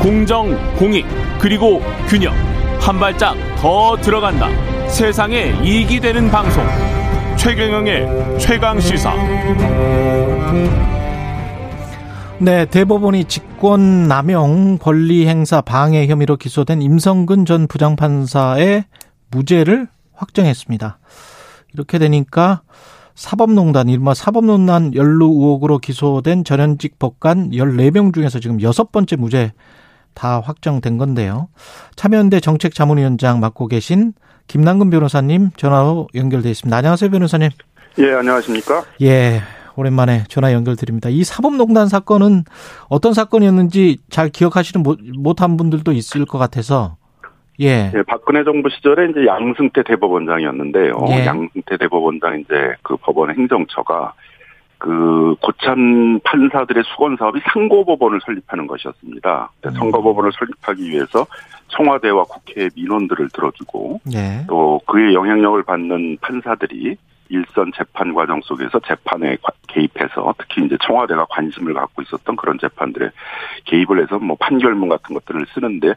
공정, 공익, 그리고 균형. 한 발짝 더 들어간다. 세상에 이익이 되는 방송. 최경영의 최강 시사. 네, 대법원이 직권 남용 권리 행사 방해 혐의로 기소된 임성근 전 부장판사의 무죄를 확정했습니다. 이렇게 되니까 사법농단, 이른바 사법농단 연루 의혹으로 기소된 전현직 법관 14명 중에서 지금 여섯 번째 무죄 다 확정된 건데요. 참여연대 정책자문위원장 맡고 계신 김남근 변호사님 전화로 연결돼 있습니다. 안녕하세요, 변호사님. 예, 안녕하십니까? 예, 오랜만에 전화 연결드립니다. 이 사법농단 사건은 어떤 사건이었는지 잘 기억하시는 못한 분들도 있을 것 같아서 예. 예. 박근혜 정부 시절에 이제 양승태 대법원장이었는데요. 예. 양승태 대법원장 이제 그 법원 행정처가 그 고참 판사들의 수건 사업이 상고법원을 설립하는 것이었습니다. 음. 선거법원을 설립하기 위해서 청와대와 국회의 민원들을 들어주고 예. 또 그의 영향력을 받는 판사들이 일선 재판 과정 속에서 재판에 개입해서 특히 이제 청와대가 관심을 갖고 있었던 그런 재판들에 개입을 해서 뭐 판결문 같은 것들을 쓰는데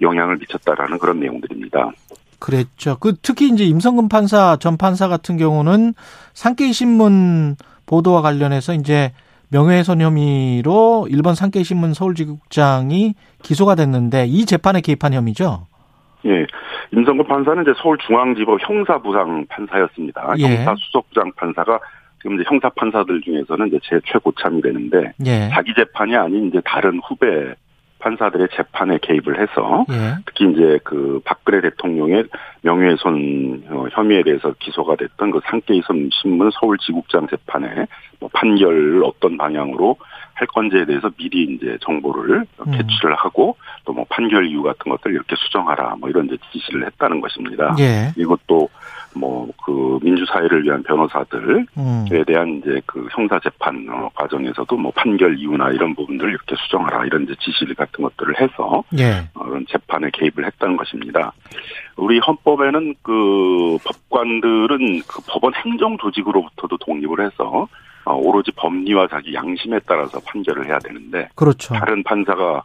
영향을 미쳤다라는 그런 내용들입니다. 그랬죠. 그 특히 이제 임성근 판사 전 판사 같은 경우는 산케이 신문 보도와 관련해서 이제 명예훼손 혐의로 일본 산케이 신문 서울지국장이 기소가 됐는데 이 재판에 개입한 혐의죠. 예. 임성근 판사는 이제 서울중앙지법 형사부장 판사였습니다. 예. 형사수석부장 판사가 지금 이제 형사 판사들 중에서는 이제 제 최고참이 되는데 예. 자기 재판이 아닌 이제 다른 후배 판사들의 재판에 개입을 해서 예. 특히 이제 그 박근혜 대통령의 명예훼손 어, 혐의에 대해서 기소가 됐던 그 상계이선 신문 서울지국장 재판에 뭐 판결 어떤 방향으로 할 건지에 대해서 미리 이제 정보를 음. 개출을 하고 또 뭐 판결 이유 같은 것들 이렇게 수정하라 뭐 이런 이제 지시를 했다는 것입니다. 예. 이것도 뭐 그 민주사회를 위한 변호사들에 음. 대한 이제 그 형사 재판 어, 과정에서도 뭐 판결 이유나 이런 부분들을 이렇게 수정하라 이런 이제 지시 같은 것들을 해서 예. 어, 그런 재판에 개입을 했다는 것입니다. 우리 헌법에는 그 법관들은 그 법원 행정 조직으로부터도 독립을 해서 어, 오로지 법리와 자기 양심에 따라서 판결을 해야 되는데 그렇죠. 다른 판사가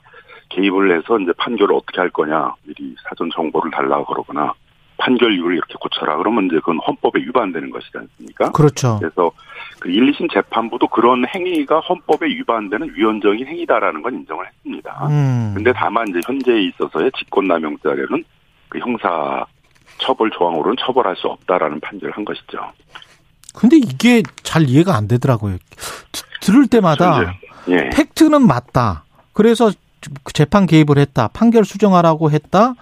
개입을 해서 이제 판결을 어떻게 할 거냐 미리 사전 정보를 달라고 그러거나 판결 이유를 이렇게 고쳐라 그러면 이제 그건 헌법에 위반되는 것이지 않습니까? 그렇죠. 그래서 그 1, 2심 재판부도 그런 행위가 헌법에 위반되는 위헌적인 행위다라는 건 인정을 했습니다. 음. 근데 다만 이제 현재에 있어서의 직권남용죄는 그 형사 처벌 조항으로는 처벌할 수 없다라는 판결을 한 것이죠. 근데 이게 잘 이해가 안 되더라고요. 들을 때마다 예. 팩트는 맞다. 그래서 재판 개입을 했다. 판결 수정하라고 했다.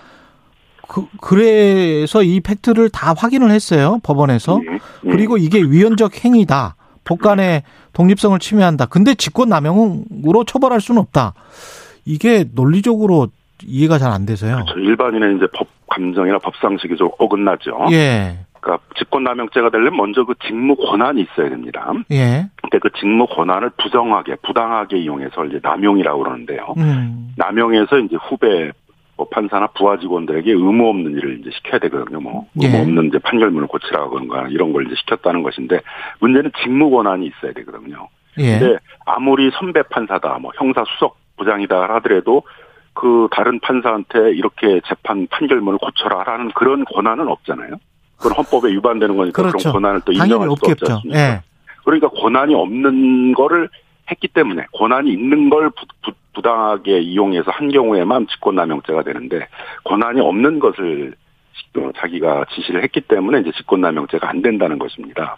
그, 그래서 이 팩트를 다 확인을 했어요. 법원에서. 예. 예. 그리고 이게 위헌적 행위다. 법관의 독립성을 침해한다. 근데 직권남용으로 처벌할 수는 없다. 이게 논리적으로 이해가 잘 안 돼서요. 그렇죠. 일반인의 이제 법 감정이나 법상식이 좀 어긋나죠. 예. 그러니까 직권남용죄가 되려면 먼저 그 직무 권한이 있어야 됩니다. 예. 근데 그 직무 권한을 부정하게, 부당하게 이용해서 이제 남용이라고 그러는데요. 음. 남용해서 이제 후배 뭐 판사나 부하 직원들에게 의무 없는 일을 이제 시켜야 되거든요. 뭐 의무 예. 없는 이제 판결문을 고치라거나 이런 걸 이제 시켰다는 것인데 문제는 직무 권한이 있어야 되거든요. 예. 근데 아무리 선배 판사다, 뭐 형사 수석 부장이다 하더라도 그 다른 판사한테 이렇게 재판 판결문을 고쳐라라는 그런 권한은 없잖아요. 그건 헌법에 위반되는 거니까 그렇죠. 그런 권한을 또 인정할 수 없지 않습니까? 예. 그러니까 권한이 없는 거를 했기 때문에 권한이 있는 걸 부, 부 당하게 이용해서 한 경우에만 직권남용죄가 되는데 권한이 없는 것을 자기가 지시를 했기 때문에 이제 직권남용죄가 안 된다는 것입니다.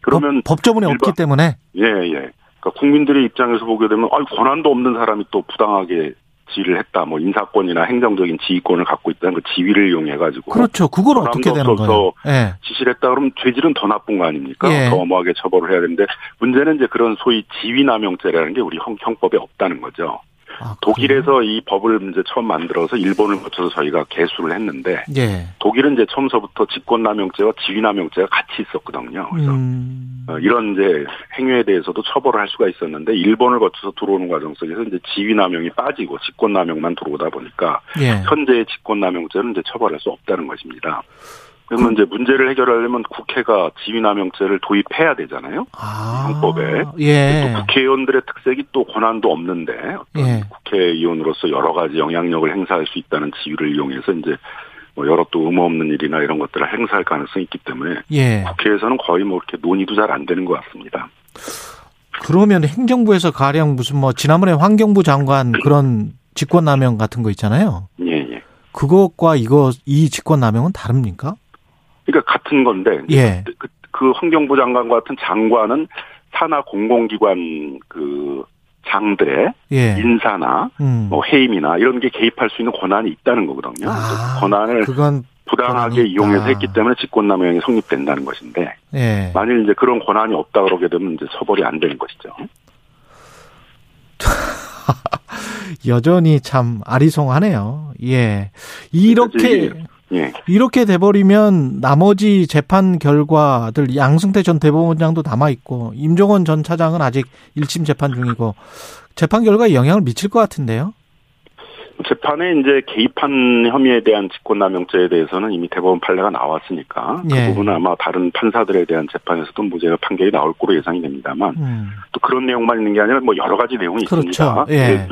그러면 법, 법조문에 일반, 없기 때문에 예 예. 그러니까 국민들의 입장에서 보게 되면 아 권한도 없는 사람이 또 부당하게 지휘를 했다. 뭐 인사권이나 행정적인 지휘권을 갖고 있다는 그 지위를 이용해 가지고 그렇죠. 그걸 어떻게 되는 거예요? 예. 지시를 했다 그러면 죄질은 더 나쁜 거 아닙니까? 예. 더 엄하게 처벌을 해야 되는데 문제는 이제 그런 소위 지위남용죄라는 게 우리 형법에 없다는 거죠. 아, 독일에서 이 법을 이제 처음 만들어서 일본을 거쳐서 저희가 개수를 했는데 예. 독일은 이제 처음서부터 직권남용죄와 지위남용죄가 같이 있었거든요. 그래서 음. 어, 이런 이제 행위에 대해서도 처벌을 할 수가 있었는데 일본을 거쳐서 들어오는 과정 속에서 이제 지위남용이 빠지고 직권남용만 들어오다 보니까 예. 현재의 직권남용죄는 이제 처벌할 수 없다는 것입니다. 그러면 그... 이제 문제를 해결하려면 국회가 지위남용죄를 도입해야 되잖아요. 아, 헌법에. 예. 또 국회의원들의 특색이 또 권한도 없는데 어떤 예. 국회의원으로서 여러 가지 영향력을 행사할 수 있다는 지위를 이용해서 이제 뭐 여러 또 의무 없는 일이나 이런 것들을 행사할 가능성이 있기 때문에 예. 국회에서는 거의 뭐 이렇게 논의도 잘 안 되는 것 같습니다. 그러면 행정부에서 가령 무슨 뭐 지난번에 환경부 장관 그런 직권남용 같은 거 있잖아요. 예, 예. 그것과 이거 이 직권남용은 다릅니까? 그러니까 같은 건데 예. 그, 그 환경부 장관 같은 장관은 산하 공공기관 그 장들의 예. 인사나 음. 뭐 해임이나 이런 게 개입할 수 있는 권한이 있다는 거거든요. 아, 그 권한을 그건 부당하게 이용해서 했기 때문에 직권남용이 성립된다는 것인데 예. 만일 이제 그런 권한이 없다 그러게 되면 이제 처벌이 안 되는 것이죠. 여전히 참 아리송하네요. 예. 이렇게 예. 이렇게 돼버리면 나머지 재판 결과들 양승태 전 대법원장도 남아 있고 임종원 전 차장은 아직 1심 재판 중이고 재판 결과에 영향을 미칠 것 같은데요. 재판에 이제 개입한 혐의에 대한 직권남용죄에 대해서는 이미 대법원 판례가 나왔으니까 그 예. 부분은 아마 다른 판사들에 대한 재판에서도 무죄가 판결이 나올 거로 예상이 됩니다만 음. 또 그런 내용만 있는 게 아니라 뭐 여러 가지 내용이 그렇죠. 있습니다. 예.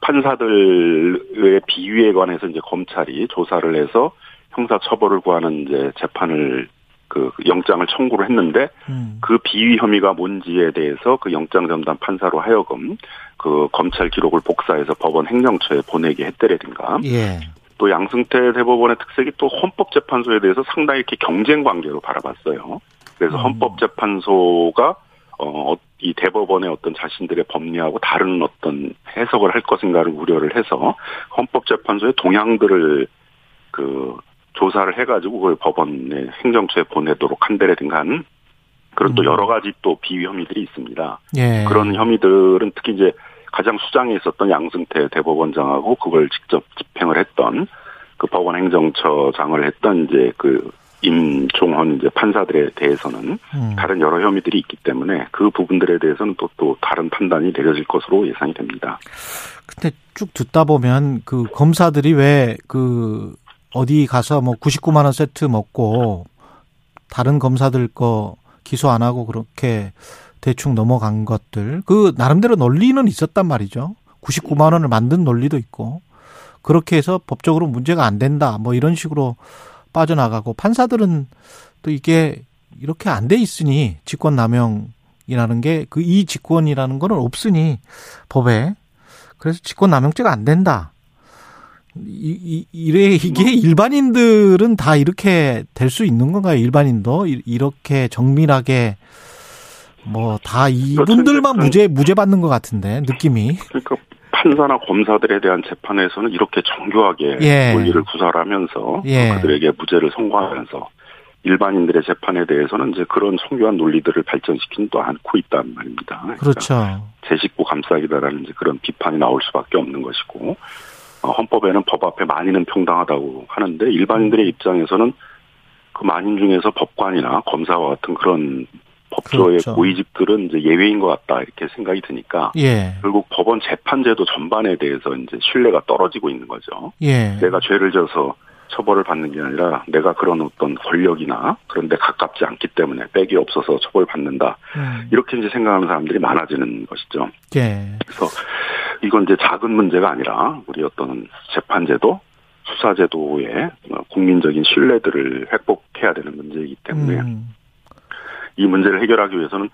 판사들의 비위에 관해서 이제 검찰이 조사를 해서 형사 처벌을 구하는 이제 재판을 그 영장을 청구를 했는데 음. 그 비위 혐의가 뭔지에 대해서 그 영장 전담 판사로 하여금 그 검찰 기록을 복사해서 법원 행정처에 보내게 했다라든가 예. 또 양승태 대법원의 특색이 또 헌법재판소에 대해서 상당히 이렇게 경쟁 관계로 바라봤어요. 그래서 음. 헌법재판소가 어, 이 대법원의 어떤 자신들의 법리하고 다른 어떤 해석을 할 것인가를 우려를 해서 헌법재판소의 동향들을 그 조사를 해가지고 그걸 법원의 행정처에 보내도록 한다라든가 하는 그런 또 음. 여러 가지 또 비위 혐의들이 있습니다. 예. 그런 혐의들은 특히 이제 가장 수장에 있었던 양승태 대법원장하고 그걸 직접 집행을 했던 그 법원 행정처장을 했던 이제 그 임종헌 이제 판사들에 대해서는 음. 다른 여러 혐의들이 있기 때문에 그 부분들에 대해서는 또, 또 다른 판단이 내려질 것으로 예상이 됩니다. 근데 쭉 듣다 보면 그 검사들이 왜 그 어디 가서 뭐 99만 원 세트 먹고 다른 검사들 거 기소 안 하고 그렇게 대충 넘어간 것들 그 나름대로 논리는 있었단 말이죠. 99만 원을 만든 논리도 있고 그렇게 해서 법적으로 문제가 안 된다 뭐 이런 식으로 빠져나가고 판사들은 또 이게 이렇게 안 돼 있으니 직권 남용이라는 게 그 이 직권이라는 거는 없으니 법에 그래서 직권 남용죄가 안 된다. 이, 이, 이래, 이게 일반인들은 다 이렇게 될 수 있는 건가요? 일반인도? 이렇게 정밀하게, 뭐, 다 이분들만 무죄, 무죄 받는 것 같은데, 느낌이. 그러니까 판사나 검사들에 대한 재판에서는 이렇게 정교하게 예. 논리를 구사하면서 예. 그들에게 무죄를 선고하면서 일반인들의 재판에 대해서는 이제 그런 정교한 논리들을 발전시키는 또 않고 있다는 말입니다. 그러니까 그렇죠. 제 식구 감싸기다라는 이제 그런 비판이 나올 수밖에 없는 것이고 어, 헌법에는 법 앞에 만인은 평등하다고 하는데 일반인들의 입장에서는 그 만인 중에서 법관이나 검사와 같은 그런 법조의 그렇죠. 고위직들은 이제 예외인 것 같다 이렇게 생각이 드니까 예. 결국 법원 재판제도 전반에 대해서 이제 신뢰가 떨어지고 있는 거죠. 예. 내가 죄를 져서 처벌을 받는 게 아니라 내가 그런 어떤 권력이나 그런 데 가깝지 않기 때문에 빽이 없어서 처벌받는다. 음. 이렇게 이제 생각하는 사람들이 많아지는 것이죠. 예. 그래서 이건 이제 작은 문제가 아니라 우리 어떤 재판제도 수사제도의 국민적인 신뢰들을 회복해야 되는 문제이기 때문에 음. 이 문제를 해결하기 위해서는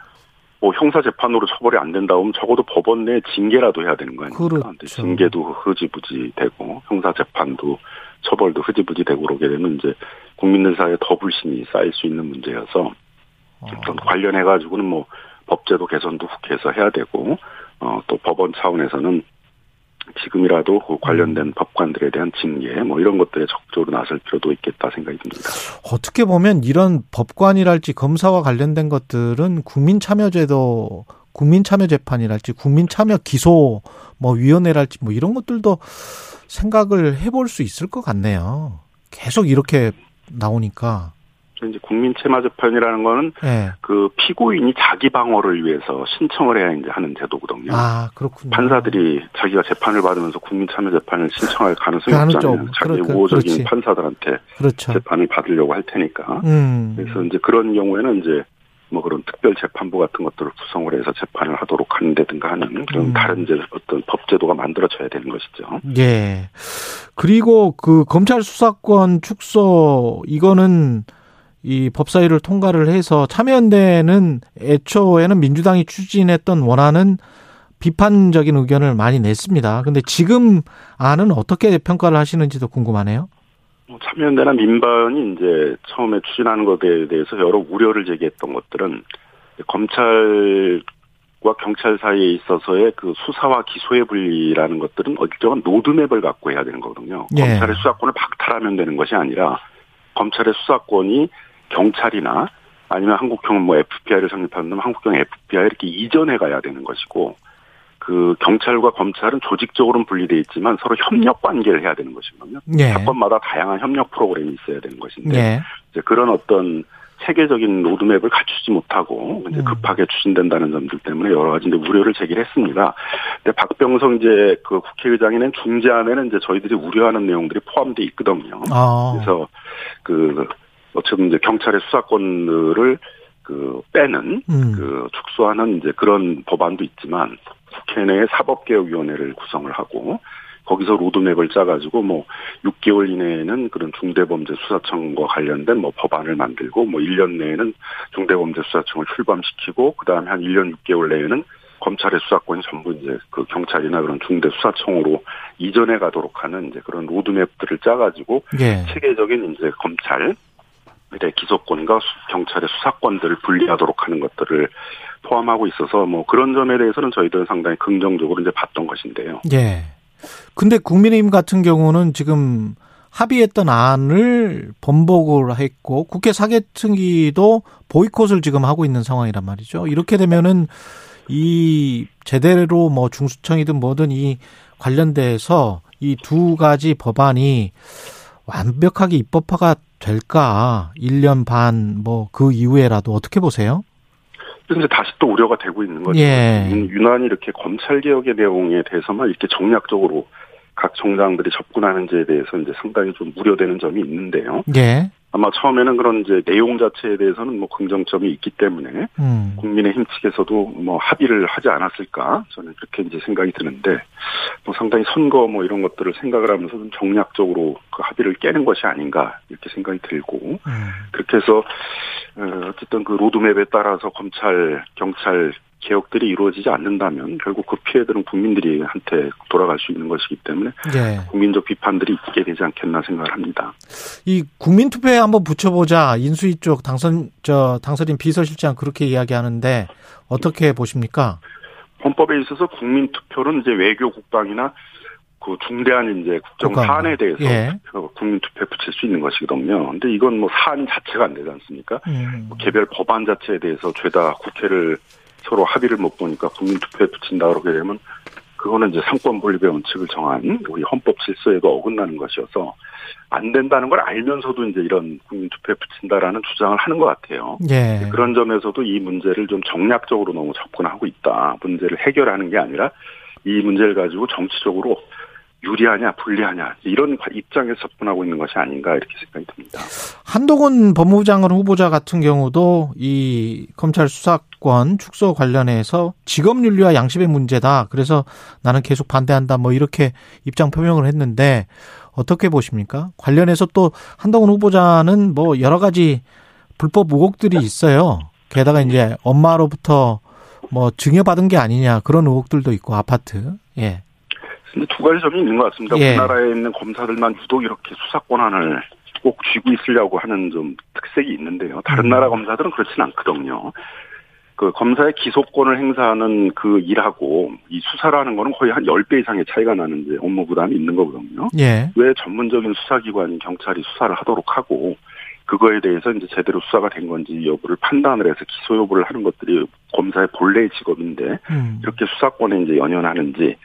뭐 형사 재판으로 처벌이 안 된다 면 적어도 법원 내 징계라도 해야 되는 거 아닙니까? 그렇죠. 징계도 흐지부지 되고 형사 재판도 처벌도 흐지부지 되고 그러게 되면 이제 국민들 사이에 더 불신이 쌓일 수 있는 문제여서 어. 어떤 관련해 가지고는 뭐 법제도 개선도 국회에서 해야 되고 어 또 법원 차원에서는 지금이라도 그 관련된 음. 법관들에 대한 징계 뭐 이런 것들에 적극적으로 나설 필요도 있겠다 생각이 듭니다. 어떻게 보면 이런 법관이랄지 검사와 관련된 것들은 국민 참여제도 국민 참여 재판이랄지 국민 참여 기소 뭐 위원회랄지 뭐 이런 것들도 생각을 해볼 수 있을 것 같네요. 계속 이렇게 나오니까 이제 국민체마재판이라는 거는 네. 그 피고인이 자기 방어를 위해서 신청을 해야 이제 하는 제도거든요. 아 그렇군요. 판사들이 자기가 재판을 받으면서 국민참여재판을 신청할 가능성이 없잖아요. 자기 그렇, 우호적인 그렇지. 판사들한테 그렇죠. 재판을 받으려고 할 테니까. 음. 그래서 이제 그런 경우에는 이제 뭐 그런 특별 재판부 같은 것들을 구성을 해서 재판을 하도록 하는데든가 하는 그런 음. 다른 이제 어떤 법제도가 만들어져야 되는 것이죠. 예. 그리고 그 검찰 수사권 축소 이거는 이 법사위를 통과를 해서 참여연대는 애초에는 민주당이 추진했던 원하는 비판적인 의견을 많이 냈습니다. 근데 지금 안은 어떻게 평가를 하시는지도 궁금하네요. 뭐 참여연대나 민반이 이제 처음에 추진하는 것에 대해서 여러 우려를 제기했던 것들은 검찰과 경찰 사이에 있어서의 그 수사와 기소의 분리라는 것들은 어쨌든 노드맵을 갖고 해야 되는 거거든요. 예. 검찰의 수사권을 박탈하면 되는 것이 아니라 검찰의 수사권이 경찰이나 아니면 한국형 뭐 FBI를 성립하면 한국형 FBI 이렇게 이전해 가야 되는 것이고 그 경찰과 검찰은 조직적으로는 분리돼 있지만 서로 협력 관계를 해야 되는 것이거든요. 예. 사건마다 다양한 협력 프로그램이 있어야 되는 것인데 예. 이제 그런 어떤 세계적인 로드맵을 갖추지 못하고 이제 음. 급하게 추진된다는 점들 때문에 여러 가지 이제 우려를 제기했습니다. 근데 박병성 이제 그 국회의장에는 중재안에는 이제 저희들이 우려하는 내용들이 포함돼 있거든요. 아. 그래서 그 어쨌든 이제 경찰의 수사권을 그 빼는 음. 그 축소하는 이제 그런 법안도 있지만 국회 내에 사법개혁위원회를 구성을 하고 거기서 로드맵을 짜가지고 뭐 6개월 이내에는 그런 중대범죄수사청과 관련된 뭐 법안을 만들고 뭐 1년 내에는 중대범죄수사청을 출범시키고 그 다음에 한 1년 6개월 내에는 검찰의 수사권이 전부 이제 그 경찰이나 그런 중대 수사청으로 이전해 가도록 하는 이제 그런 로드맵들을 짜가지고 예. 체계적인 이제 검찰 의 기소권과 경찰의 수사권들을 분리하도록 하는 것들을 포함하고 있어서 뭐 그런 점에 대해서는 저희들은 상당히 긍정적으로 이제 봤던 것인데요. 예. 근데 국민의힘 같은 경우는 지금 합의했던 안을 번복을 했고 국회 사개특위도 보이콧을 지금 하고 있는 상황이란 말이죠. 이렇게 되면은 이 제대로 뭐 중수청이든 뭐든 이 관련돼서 이 두 가지 법안이 완벽하게 입법화가 될까? 1년 반 뭐 그 이후에라도 어떻게 보세요? 근데 다시 또 우려가 되고 있는 거죠. 예. 유난히 이렇게 검찰 개혁의 내용에 대해서만 이렇게 정략적으로 각 정당들이 접근하는지에 대해서 이제 상당히 좀 우려되는 점이 있는데요. 예. 아마 처음에는 그런 이제 내용 자체에 대해서는 뭐 긍정점이 있기 때문에 음. 국민의힘 측에서도 뭐 합의를 하지 않았을까 저는 그렇게 이제 생각이 드는데 뭐 상당히 선거 뭐 이런 것들을 생각을 하면서 좀 정략적으로 그 합의를 깨는 것이 아닌가 이렇게 생각이 들고 음. 그렇게 해서 어, 어쨌든 그 로드맵에 따라서 검찰 경찰 개혁들이 이루어지지 않는다면 결국 그 피해들은 국민들이한테 돌아갈 수 있는 것이기 때문에 네. 국민적 비판들이 있게 되지 않겠나 생각을 합니다. 이 국민 투표에 한번 붙여보자 인수위 쪽 당선 저 당선인 비서실장 그렇게 이야기하는데 어떻게 보십니까? 헌법에 있어서 국민 투표는 이제 외교 국방이나 그 중대한 이제 국정 사안에 대해서 예. 국민 투표에 붙일 수 있는 것이거든요. 근데 이건 뭐 사안 자체가 안 되지 않습니까? 음. 개별 법안 자체에 대해서 죄다 국회를 서로 합의를 못 보니까 국민투표에 붙인다 그러게 되면 그거는 이제 상권 분립의 원칙을 정한 우리 헌법 질서에도 어긋나는 것이어서 안 된다는 걸 알면서도 이제 이런 국민투표에 붙인다라는 주장을 하는 것 같아요. 예. 그런 점에서도 이 문제를 좀 정략적으로 너무 접근하고 있다. 문제를 해결하는 게 아니라 이 문제를 가지고 정치적으로 유리하냐 불리하냐 이런 입장에서 접근하고 있는 것이 아닌가 이렇게 생각이 듭니다. 한동훈 법무부 장관 후보자 같은 경우도 이 검찰 수사권 축소 관련해서 직업 윤리와 양심의 문제다. 그래서 나는 계속 반대한다. 뭐 이렇게 입장 표명을 했는데 어떻게 보십니까? 관련해서 또 한동훈 후보자는 뭐 여러 가지 불법 의혹들이 있어요. 게다가 이제 엄마로부터 뭐 증여받은 게 아니냐 그런 의혹들도 있고 아파트. 예. 근데 두 가지 점이 있는 것 같습니다. 예. 우리나라에 있는 검사들만 유독 이렇게 수사 권한을 꼭 쥐고 있으려고 하는 좀 특색이 있는데요. 다른 음. 나라 검사들은 그렇지는 않거든요. 그 검사의 기소권을 행사하는 그 일하고 이 수사라는 거는 거의 한 10배 이상의 차이가 나는 이제 업무 부담이 있는 거거든요. 예. 왜 전문적인 수사기관인 경찰이 수사를 하도록 하고 그거에 대해서 이제 제대로 수사가 된 건지 여부를 판단을 해서 기소 여부를 하는 것들이 검사의 본래의 직업인데 음. 이렇게 수사권에 이제 연연하는지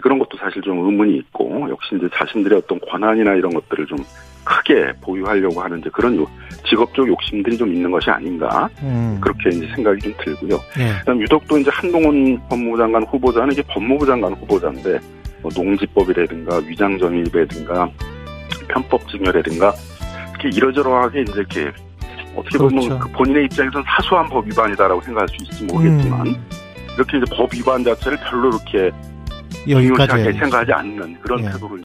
그런 것도 사실 좀 의문이 있고 역시 이제 자신들의 어떤 권한이나 이런 것들을 좀 크게 보유하려고 하는 이제 그런 직업적 욕심들이 좀 있는 것이 아닌가 음. 그렇게 이제 생각이 좀 들고요. 예. 그다음 유독 또 이제 한동훈 법무부 장관 후보자는 이게 법무부 장관 후보자인데 뭐 농지법이라든가 위장점입이라든가 편법증여라든가 이렇게 이러저러하게 이제 이렇게 어떻게 보면 그렇죠. 그 본인의 입장에서는 사소한 법 위반이다라고 생각할 수 있을지 모르겠지만 음. 이렇게 이제 법 위반 자체를 별로 이렇게 여기까지 생각하지 않는 그런 예. 태도를